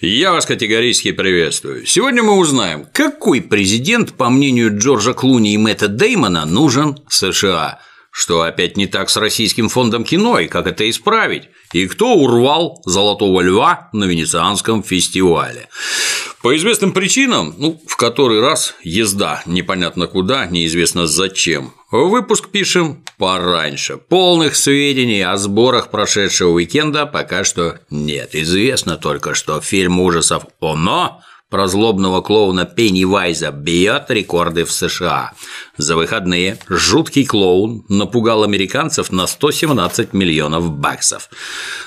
Я вас категорически приветствую. Сегодня мы узнаем, какой президент, по мнению Джорджа Клуни и Мэтта Деймона, нужен США. Что опять не так с Российским фондом кино и как это исправить? И кто урвал «Золотого льва» на Венецианском фестивале? По известным причинам, ну, в который раз езда непонятно куда, неизвестно зачем, выпуск пишем пораньше. Полных сведений о сборах прошедшего уикенда пока что нет. Известно только, что фильм ужасов «Оно» про злобного клоуна Пеннивайза бьет рекорды в США. За выходные жуткий клоун напугал американцев на 117 миллионов баксов.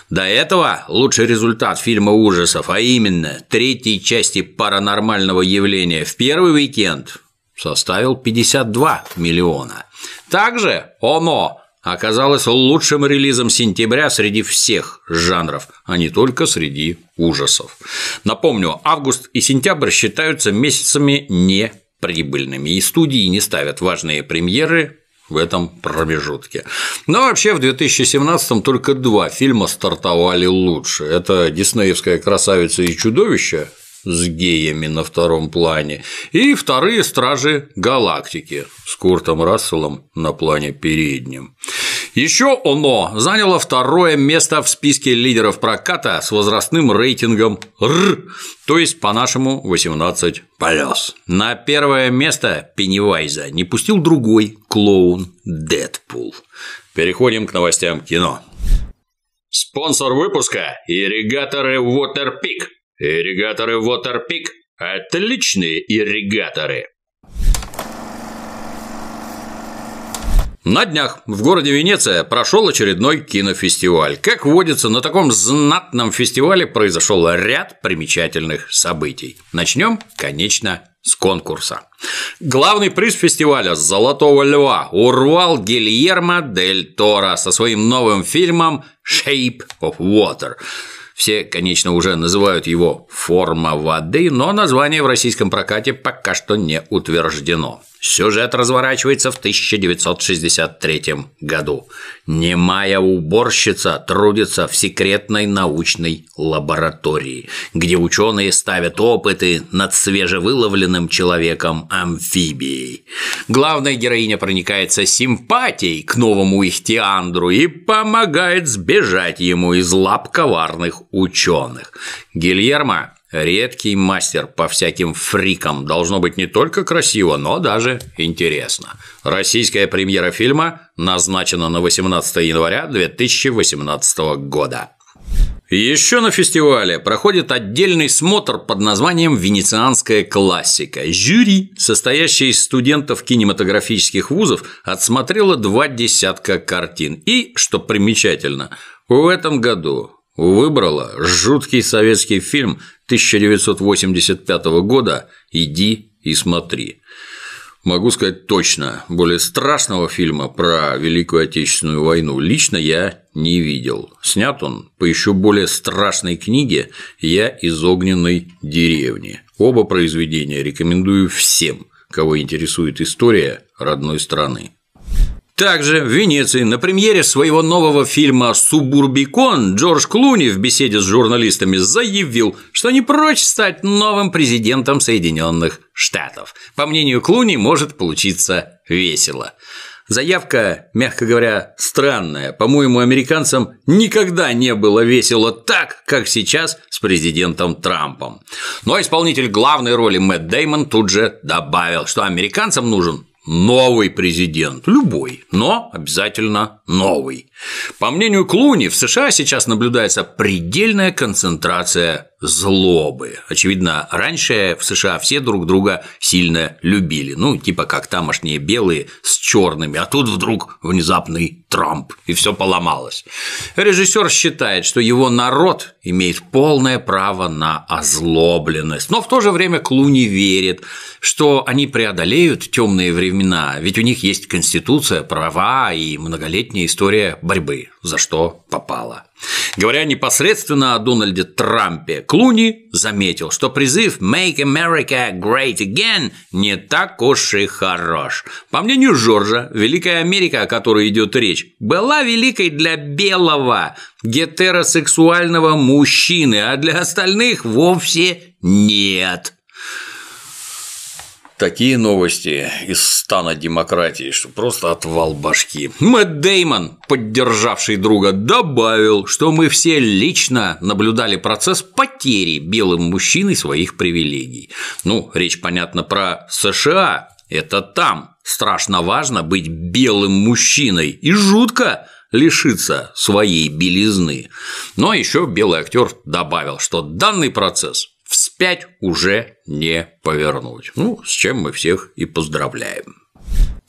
До этого лучший результат фильма ужасов, а именно третьей части паранормального явления в первый уикенд составил 52 миллиона. Также «Оно» оказалось лучшим релизом сентября среди всех жанров, а не только среди ужасов. Напомню, август и сентябрь считаются месяцами неприбыльными, и студии не ставят важные премьеры в этом промежутке. Но вообще в 2017 только два фильма стартовали лучше. Это «Диснеевская красавица и чудовище» с геями на втором плане, и вторые стражи галактики с Куртом Расселом на плане переднем. Еще оно заняло второе место в списке лидеров проката с возрастным рейтингом Р, то есть по-нашему 18 плюс. На первое место Пеннивайза не пустил другой клоун Дэдпул. Переходим к новостям кино. Спонсор выпуска – ирригаторы Waterpik Ирригаторы Waterpik – отличные ирригаторы. На днях в городе Венеция прошел очередной кинофестиваль. Как водится, на таком знатном фестивале произошел ряд примечательных событий. Начнем, конечно, с конкурса. Главный приз фестиваля «Золотого льва» урвал Гильермо Дель Торо со своим новым фильмом «Shape of Water». Все, конечно, уже называют его «форма воды», но название в российском прокате пока что не утверждено. Сюжет разворачивается в 1963 году. Немая уборщица трудится в секретной научной лаборатории, где ученые ставят опыты над свежевыловленным человеком амфибией. Главная героиня проникается симпатией к новому ихтиандру и помогает сбежать ему из лап коварных ученых. Гильермо Редкий мастер по всяким фрикам. Должно быть не только красиво, но даже интересно. Российская премьера фильма назначена на 18 января 2018 года. Еще на фестивале проходит отдельный смотр под названием «Венецианская классика». Жюри, состоящее из студентов кинематографических вузов, отсмотрело два десятка картин. И, что примечательно, в этом году выбрала жуткий советский фильм 1985 года «Иди и смотри». Могу сказать точно, более страшного фильма про Великую Отечественную войну лично я не видел. Снят он по еще более страшной книге «Я из огненной деревни». Оба произведения рекомендую всем, кого интересует история родной страны. Также в Венеции на премьере своего нового фильма «Субурбикон» Джордж Клуни в беседе с журналистами заявил, что не прочь стать новым президентом Соединенных Штатов. По мнению Клуни, может получиться весело. Заявка, мягко говоря, странная. По-моему, американцам никогда не было весело так, как сейчас с президентом Трампом. Но исполнитель главной роли Мэтт Деймон тут же добавил, что американцам нужен новый президент, любой, но обязательно новый. По мнению Клуни, в США сейчас наблюдается предельная концентрация злобы. Очевидно, раньше в США все друг друга сильно любили, ну, типа как тамошние белые с черными, а тут вдруг внезапный Трамп, и все поломалось. Режиссер считает, что его народ имеет полное право на озлобленность, но в то же время Клуни верит, что они преодолеют темные времена, ведь у них есть конституция, права и многолетняя история борьбы за что попало. Говоря непосредственно о Дональде Трампе, Клуни заметил, что призыв «Make America Great Again» не так уж и хорош. По мнению Жоржа, Великая Америка, о которой идет речь, была великой для белого гетеросексуального мужчины, а для остальных вовсе нет. Такие новости из стана демократии, что просто отвал башки. Мэтт Деймон, поддержавший друга, добавил, что мы все лично наблюдали процесс потери белым мужчиной своих привилегий. Ну, речь, понятно, про США. Это там страшно важно быть белым мужчиной и жутко лишиться своей белизны. Но еще белый актер добавил, что данный процесс вспять уже не повернуть. Ну, с чем мы всех и поздравляем.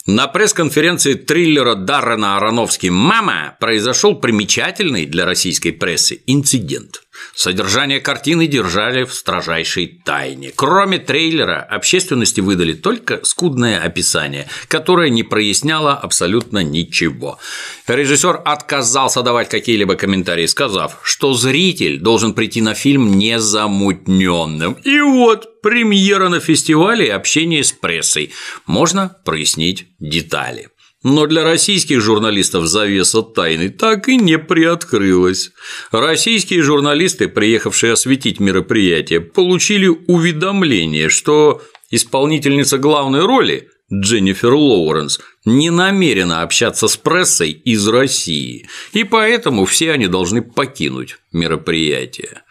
На пресс-конференции триллера Даррена Аронофски «Мама» произошел примечательный для российской прессы инцидент. Содержание картины держали в строжайшей тайне. Кроме трейлера, общественности выдали только скудное описание, которое не проясняло абсолютно ничего. Режиссер отказался давать какие-либо комментарии, сказав, что зритель должен прийти на фильм незамутненным. И вот премьера на фестивале и общение с прессой. Можно прояснить детали. Но для российских журналистов завеса тайны так и не приоткрылась. Российские журналисты, приехавшие осветить мероприятие, получили уведомление, что исполнительница главной роли Дженнифер Лоуренс не намерена общаться с прессой из России, и поэтому все они должны покинуть мероприятие.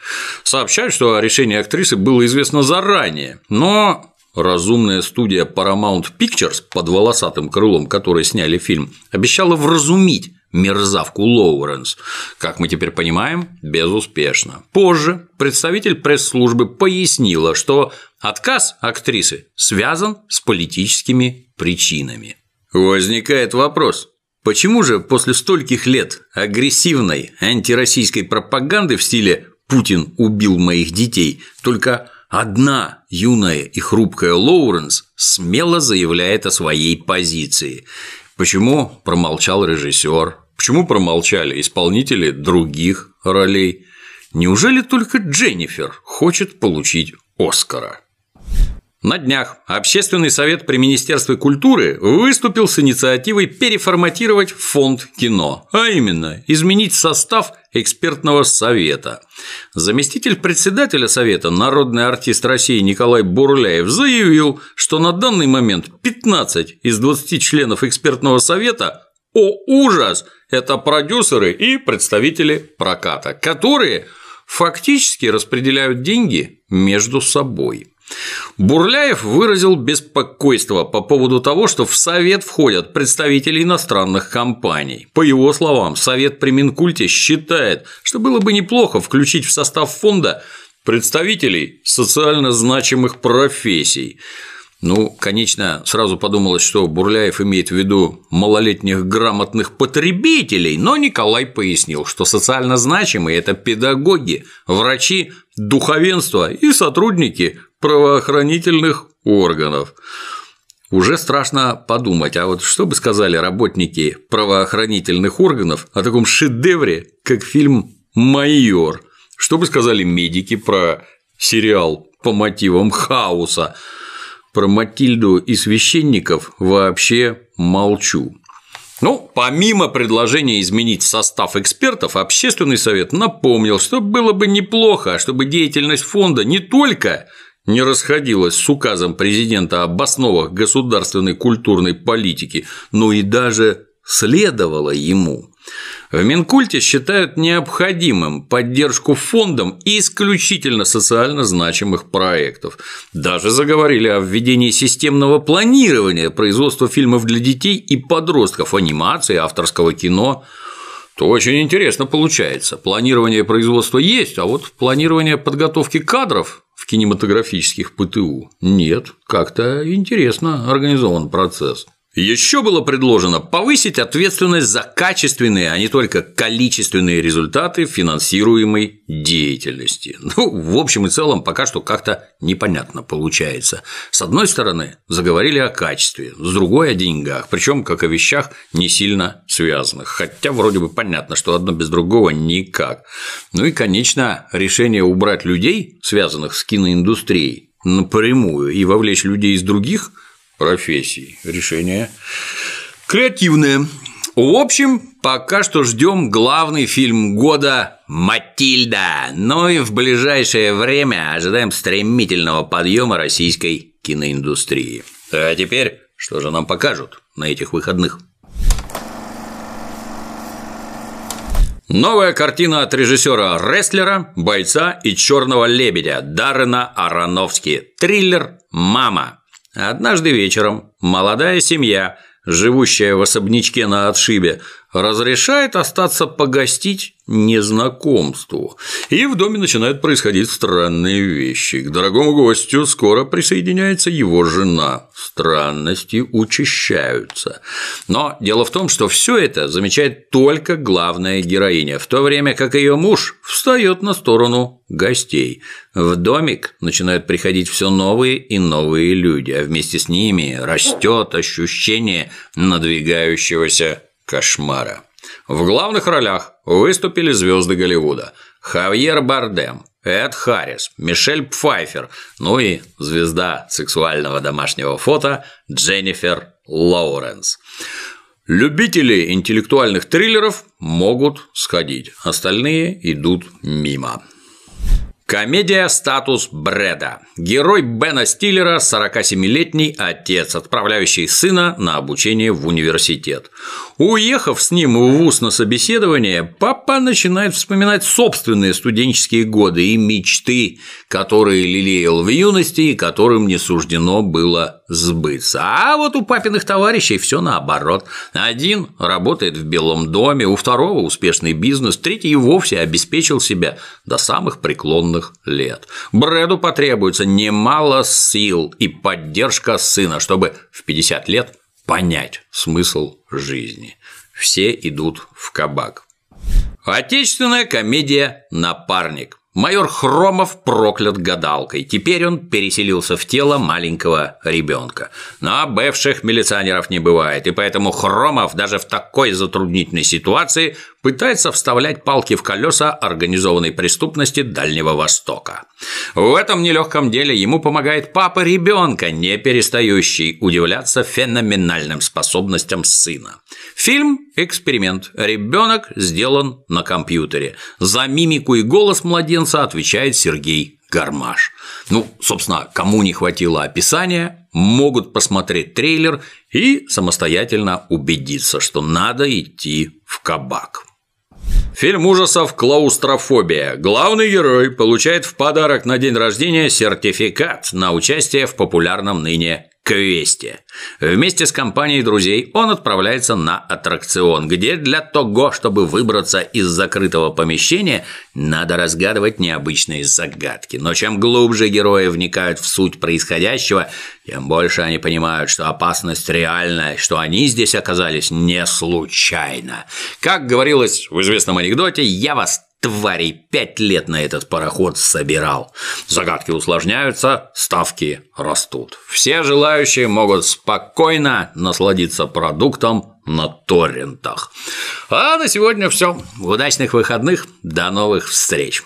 Сообщают, что решение актрисы было известно заранее, но Разумная студия Paramount Pictures под волосатым крылом, которой сняли фильм, обещала вразумить мерзавку Лоуренс. Как мы теперь понимаем, безуспешно. Позже представитель пресс-службы пояснила, что отказ актрисы связан с политическими причинами. Возникает вопрос, почему же после стольких лет агрессивной антироссийской пропаганды в стиле «Путин убил моих детей» только Одна юная и хрупкая Лоуренс смело заявляет о своей позиции. Почему промолчал режиссер? Почему промолчали исполнители других ролей? Неужели только Дженнифер хочет получить Оскара? На днях Общественный совет при Министерстве культуры выступил с инициативой переформатировать фонд кино, а именно изменить состав экспертного совета. Заместитель председателя совета, народный артист России Николай Бурляев, заявил, что на данный момент 15 из 20 членов экспертного совета о ужас! Это продюсеры и представители проката, которые фактически распределяют деньги между собой. Бурляев выразил беспокойство по поводу того, что в Совет входят представители иностранных компаний. По его словам, Совет при Минкульте считает, что было бы неплохо включить в состав фонда представителей социально значимых профессий. Ну, конечно, сразу подумалось, что Бурляев имеет в виду малолетних грамотных потребителей, но Николай пояснил, что социально значимые – это педагоги, врачи, духовенство и сотрудники правоохранительных органов. Уже страшно подумать, а вот что бы сказали работники правоохранительных органов о таком шедевре, как фильм «Майор», что бы сказали медики про сериал по мотивам хаоса, про Матильду и священников вообще молчу. Ну, помимо предложения изменить состав экспертов, общественный совет напомнил, что было бы неплохо, чтобы деятельность фонда не только не расходилась с указом президента об основах государственной культурной политики, но и даже следовала ему. В Минкульте считают необходимым поддержку фондом исключительно социально значимых проектов. Даже заговорили о введении системного планирования производства фильмов для детей и подростков, анимации, авторского кино. То очень интересно получается. Планирование производства есть, а вот планирование подготовки кадров в кинематографических ПТУ нет. Как-то интересно организован процесс. Еще было предложено повысить ответственность за качественные, а не только количественные результаты финансируемой деятельности. Ну, в общем и целом, пока что как-то непонятно получается. С одной стороны, заговорили о качестве, с другой – о деньгах, причем как о вещах не сильно связанных. Хотя вроде бы понятно, что одно без другого никак. Ну и, конечно, решение убрать людей, связанных с киноиндустрией, напрямую и вовлечь людей из других – профессий. Решение креативное. В общем, пока что ждем главный фильм года «Матильда». Ну и в ближайшее время ожидаем стремительного подъема российской киноиндустрии. А теперь, что же нам покажут на этих выходных? Новая картина от режиссера рестлера, бойца и черного лебедя Даррена Аронофски. Триллер «Мама». Однажды вечером молодая семья, живущая в особнячке на отшибе, разрешает остаться погостить незнакомству. И в доме начинают происходить странные вещи. К дорогому гостю скоро присоединяется его жена. Странности учащаются. Но дело в том, что все это замечает только главная героиня, в то время как ее муж встает на сторону гостей. В домик начинают приходить все новые и новые люди, а вместе с ними растет ощущение надвигающегося кошмара. В главных ролях выступили звезды Голливуда – Хавьер Бардем, Эд Харрис, Мишель Пфайфер, ну и звезда сексуального домашнего фото Дженнифер Лоуренс. Любители интеллектуальных триллеров могут сходить, остальные идут мимо. Комедия «Статус Брэда». Герой Бена Стиллера – 47-летний отец, отправляющий сына на обучение в университет. Уехав с ним в ВУЗ на собеседование, папа начинает вспоминать собственные студенческие годы и мечты, которые лелеял в юности и которым не суждено было сбыться. А вот у папиных товарищей все наоборот. Один работает в Белом доме, у второго успешный бизнес, третий и вовсе обеспечил себя до самых преклонных лет. Брэду потребуется немало сил и поддержка сына, чтобы в 50 лет понять смысл жизни. Все идут в кабак. Отечественная комедия «Напарник». Майор Хромов проклят гадалкой. Теперь он переселился в тело маленького ребенка. Но бывших милиционеров не бывает, и поэтому Хромов даже в такой затруднительной ситуации пытается вставлять палки в колеса организованной преступности Дальнего Востока. В этом нелегком деле ему помогает папа ребенка, не перестающий удивляться феноменальным способностям сына. Фильм – эксперимент. Ребенок сделан на компьютере. За мимику и голос младенца отвечает Сергей Гармаш. Ну, собственно, кому не хватило описания, могут посмотреть трейлер и самостоятельно убедиться, что надо идти в кабак. Фильм ужасов «Клаустрофобия». Главный герой получает в подарок на день рождения сертификат на участие в популярном ныне квесте. Вместе с компанией друзей он отправляется на аттракцион, где для того, чтобы выбраться из закрытого помещения, надо разгадывать необычные загадки. Но чем глубже герои вникают в суть происходящего, тем больше они понимают, что опасность реальная, что они здесь оказались не случайно. Как говорилось в известном анекдоте, я вас тварей пять лет на этот пароход собирал. Загадки усложняются, ставки растут. Все желающие могут спокойно насладиться продуктом на торрентах. А на сегодня все. Удачных выходных. До новых встреч.